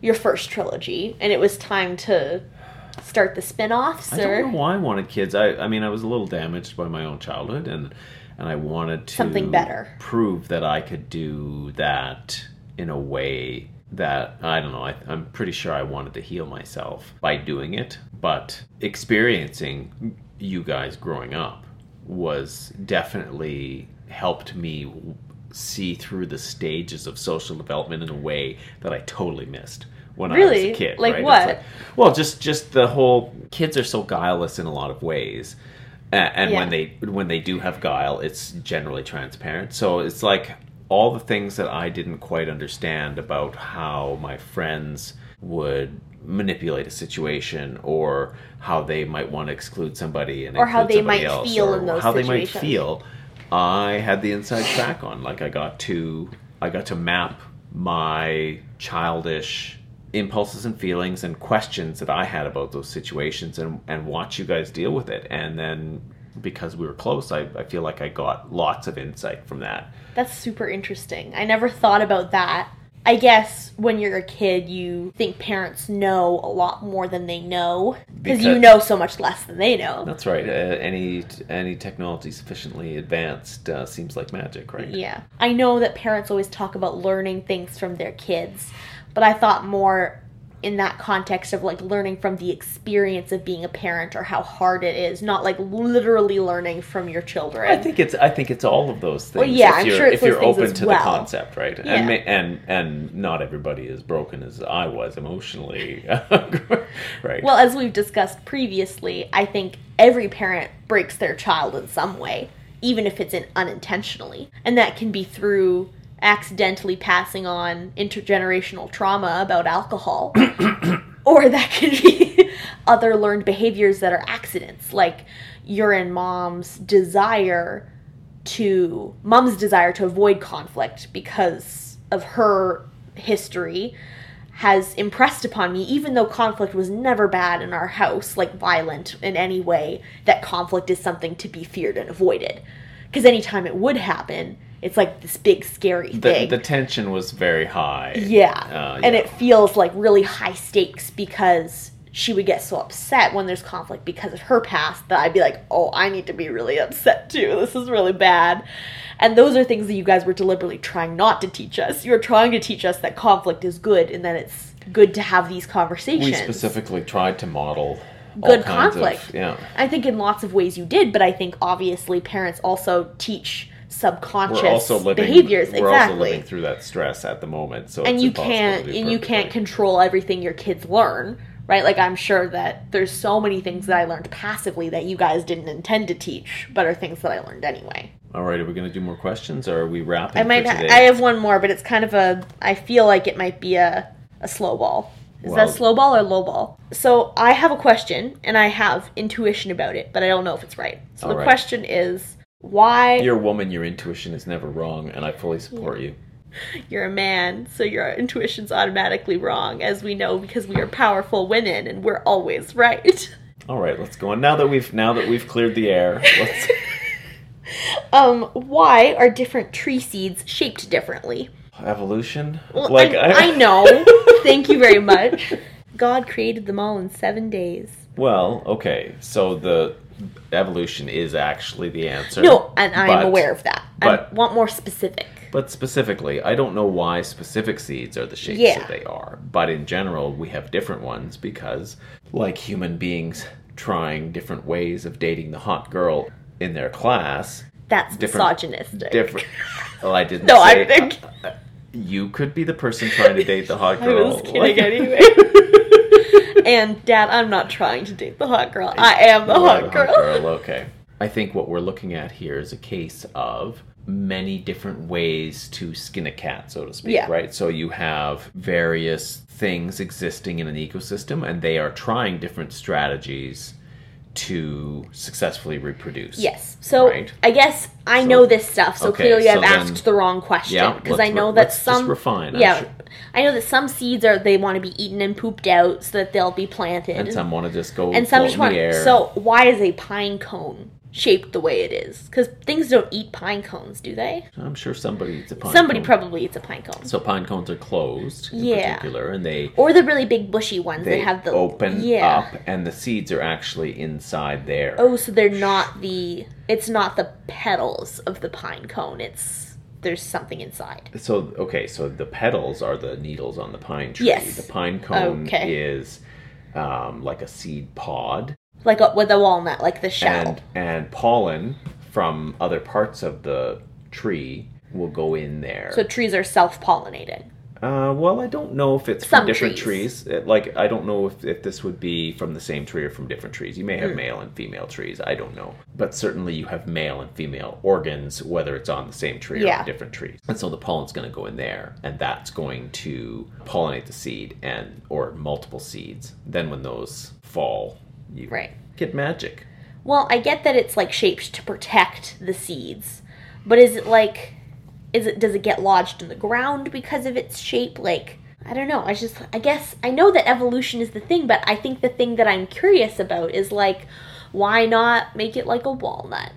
your first trilogy, and it was time to start the spin-offs I don't know why I wanted kids. I, I mean, I was a little damaged by my own childhood, and and I wanted to Something better. prove that I could do that in a way that I don't know. I, I'm pretty sure I wanted to heal myself by doing it, but experiencing you guys growing up was definitely helped me see through the stages of social development in a way that I totally missed when I was a kid. Like right? What? well, just just the whole kids are so guileless in a lot of ways, and when they when they do have guile, it's generally transparent. So it's like all the things that I didn't quite understand about how my friends would manipulate a situation or how they might want to exclude somebody and Or how they might else, feel in those how they might feel i had the inside track on. Like i got to i got to map my childish impulses and feelings and questions that i had about those situations and and watch you guys deal with it. And then because we were close i, I feel like i got lots of insight from that That's super interesting. I never thought about that I guess when you're a kid, you think parents know a lot more than they know because you know so much less than they know. That's right. Uh, any any technology sufficiently advanced uh, seems like magic, right? Yeah. I know that parents always talk about learning things from their kids, but I thought more in that context of like learning from the experience of being a parent or how hard it is, not like literally learning from your children. I think it's I think it's all of those things. Well, yeah, if I'm you're, sure if you're open to well. the concept, right? Yeah. And and and not everybody is broken as I was emotionally, right? Well, as we've discussed previously, I think every parent breaks their child in some way, even if it's in unintentionally. And that can be through accidentally passing on intergenerational trauma about alcohol, or that can be other learned behaviors that are accidents, like your and mom's desire to mom's desire to avoid conflict because of her history has impressed upon me even though conflict was never bad in our house like violent in any way that conflict is something to be feared and avoided. Because anytime it would happen it's like this big scary the, thing the tension was very high. yeah. Uh, And yeah. it feels like really high stakes because she would get so upset when there's conflict because of her past that I'd be like, oh, I need to be really upset too. This is really bad. And those are things that you guys were deliberately trying not to teach us. You were trying to teach us that conflict is good and that it's good to have these conversations. we specifically tried to model Good kinds of- conflict. yeah. I think in lots of ways you did, but I think obviously parents also teach subconscious We're also living behaviors. We're exactly also living through that stress at the moment, so and you can't and you can't control everything your kids learn right like i'm sure that there's so many things that i learned passively that you guys didn't intend to teach but are things that i learned anyway All right, are we going to do more questions, or are we wrapping? Up? I might ha- i have one more but it's kind of a i feel like it might be a a slow ball is Well- that slow ball or low ball so i have a question and i have intuition about it but i don't know if it's right so the right. question is why You're a woman. Your intuition is never wrong, and I fully support you. you're a man, so your intuition's automatically wrong, as we know because we are powerful women and we're always right. All right, let's go on. Now that we've now that we've cleared the air, let's. Um, why are different tree seeds shaped differently? Evolution, Well, like I, I know. Thank you very much. God created them all in seven days. Well, okay, so the evolution is actually the answer. No, and I'm but- aware of that. but- I want more specific. But specifically, I don't know why specific seeds are the shapes Yeah. that they are. But in general, we have different ones because, like human beings trying different ways of dating the hot girl in their class, That's Different- misogynistic. different. Well, I didn't. No, I say, think- uh, uh, you could be the person trying to date the hot girl. I was kidding anyway. and Dad, I'm not trying to date the hot girl. I am the You are hot girl. Okay. I think what we're looking at here is a case of many different ways to skin a cat, so to speak, Yeah. right? So you have various things existing in an ecosystem, and they are trying different strategies to successfully reproduce. Yes. So Right. I guess I So- know this stuff. So okay, clearly, so I've then- asked the wrong question Yeah, because let's I know re- that some refine. Yeah, sure- I know that some seeds are they want to be eaten and pooped out so that they'll be planted, And some want to just go and some just want. So why is a pine cone shaped the way it is? Because things don't eat pine cones, do they? I'm sure somebody eats a pine Somebody cone. probably eats a pine cone, So pine cones are closed in Yeah. particular, and they or the really big bushy ones they that have the open yeah. up, and the seeds are actually inside there. Oh, so they're not the. It's not the petals of the pine cone. It's there's something inside. So okay, so the petals are the needles on the pine tree. Yes. The pine cone Okay. is um, like a seed pod, Like a, with a walnut, like the shell. and and pollen from other parts of the tree will go in there. So trees are self-pollinated. uh, well, I don't know if it's from different trees. trees. It- like I don't know if, if this would be from the same tree or from different trees. You may have male and female trees. I don't know, but certainly you have male and female organs, whether it's on the same tree or Yeah. on different trees. And so the pollen's going to go in there, and that's going to pollinate the seed and or multiple seeds. Then when those fall, you Right. get magic. Well, I get that it's like shaped to protect the seeds, but is it like is it does it get lodged in the ground because of its shape like I don't know. I just I guess I know that evolution is the thing, but I think the thing that I'm curious about is like why not make it like a walnut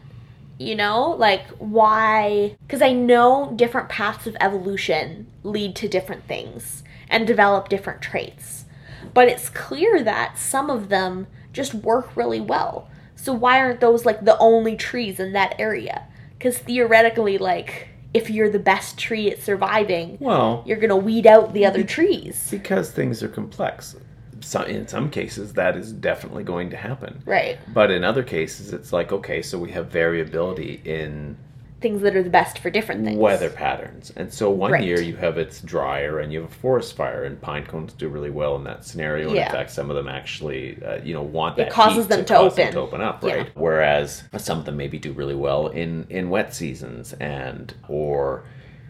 You know, like why? Because I know different paths of evolution lead to different things and develop different traits. But it's clear that some of them just work really well. So why aren't those like the only trees in that area? Because theoretically, like, if you're the best tree at surviving, Well, you're gonna weed out the other trees. because things are complex. So in some cases, that is definitely going to happen. Right. But in other cases, it's like, okay, so we have variability in Things that are the best for different things. weather patterns. And so one Right. year you have it's drier and you have a forest fire, and pine cones do really well in that scenario. And Yeah. in fact, some of them actually, uh, you know, want It that causes heat them to cause open. to open up, Yeah. right? Whereas some of them maybe do really well in in wet seasons, and or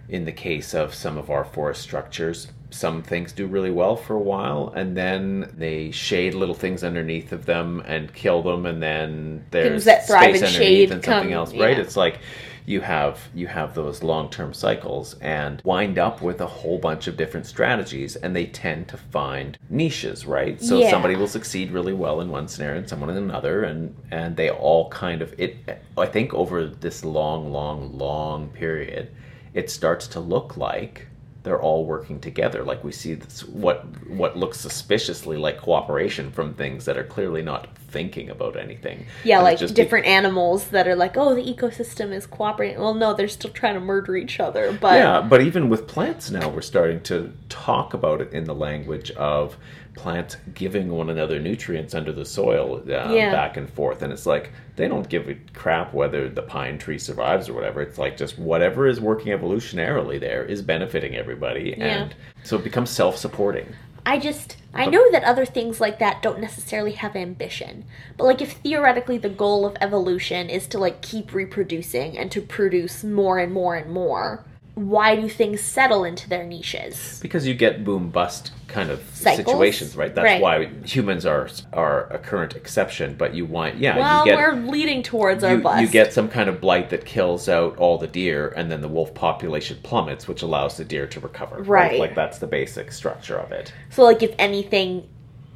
in the case of some of our forest structures. Some things do really well for a while, and then they shade little things underneath of them and kill them, and then there's that thrive space in underneath shade and something come- else, right? yeah. It's like you have you have those long-term cycles and wind up with a whole bunch of different strategies and they tend to find niches right so Yeah. somebody will succeed really well in one scenario and someone in another and and they all kind of it i think over this long long long period it starts to look like they're all working together like we see this, what what looks suspiciously like cooperation from things that are clearly not thinking about anything Yeah, And like just different animals that are like, oh, the ecosystem is cooperating. Well, no, they're still trying to murder each other. But yeah, but even with plants now, we're starting to talk about it in the language of plants giving one another nutrients under the soil um, Yeah. back and forth. And it's like they don't give a crap whether the pine tree survives or whatever. It's like just whatever is working evolutionarily there is benefiting everybody. And so it becomes self supporting. I just I oh. know that other things like that don't necessarily have ambition. But like if theoretically the goal of evolution is to like keep reproducing and to produce more and more and more, why do things settle into their niches? Because you get boom bust kind of Cycles? situations, right? That's Right. why humans are are a current exception. But you want, yeah, Well, you get we're leading towards our you, bust. you get some kind of blight that kills out all the deer, and then the wolf population plummets, which allows the deer to recover. Right. Like that's the basic structure of it. So like if anything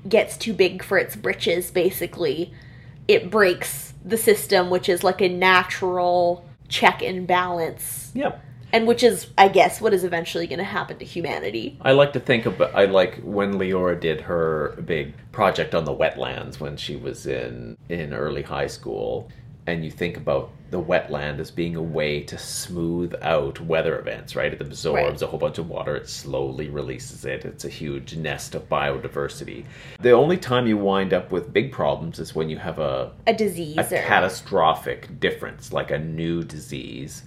gets too big for its britches, basically, it breaks the system, which is like a natural check and balance, Yep. And which is, I guess, what is eventually going to happen to humanity. I like to think about. I like when Leora did her big project on the wetlands when she was in in early high school, and you think about the wetland as being a way to smooth out weather events. Right, it absorbs Right. a whole bunch of water. It slowly releases it. It's a huge nest of biodiversity. The only time you wind up with big problems is when you have a A disease a or catastrophic difference, like a new disease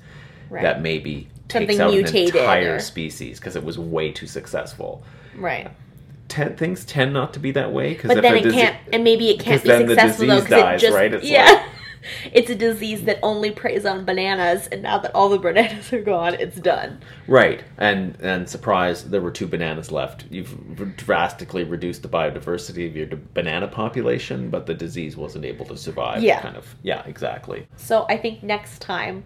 right, that maybe takes Something out mutated an entire or- species because it was way too successful. right. Ten, things tend not to be that way because But then it can't, and maybe it can't be then the though disease because it dies, just right? It's yeah. like- it's a disease that only preys on bananas, and now that all the bananas are gone, it's done. right, and and surprise, there were two bananas left. You've drastically reduced the biodiversity of your banana population, but the disease wasn't able to survive. Yeah. kind of. Yeah, exactly. So I think next time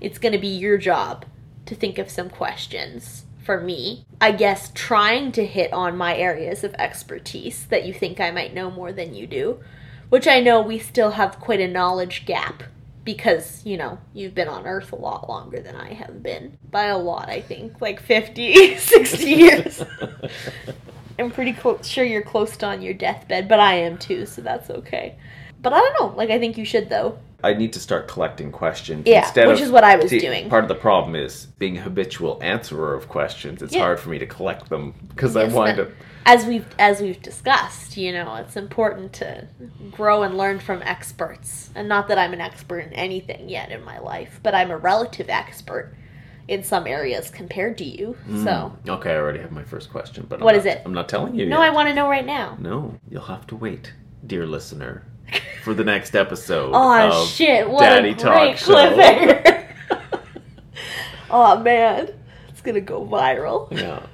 it's going to be your job to think of some questions for me. I guess trying to hit on my areas of expertise that you think I might know more than you do, which I know we still have quite a knowledge gap because, you know, you've been on Earth a lot longer than I have been. By a lot, I think, like 50, 60 years. I'm pretty clo- sure you're close to on your deathbed, but I am too, so that's okay. But I don't know. Like, I think you should, though. I need to start collecting questions. Yeah, instead which of- is what I was See, doing. Part of the problem is being a habitual answerer of questions. It's Yeah. hard for me to collect them because I wind up. as we've as we've discussed, you know, it's important to grow and learn from experts. And not that I'm an expert in anything yet in my life, but I'm a relative expert in some areas compared to you. Hmm, so, Okay, I already have my first question, but What I'm is not- it? I'm not telling you. no, yet. I want to know right now. No, you'll have to wait, dear listener, for the next episode. Oh shit! What Daddy a great cliffhanger! oh man, it's gonna go viral. Yeah.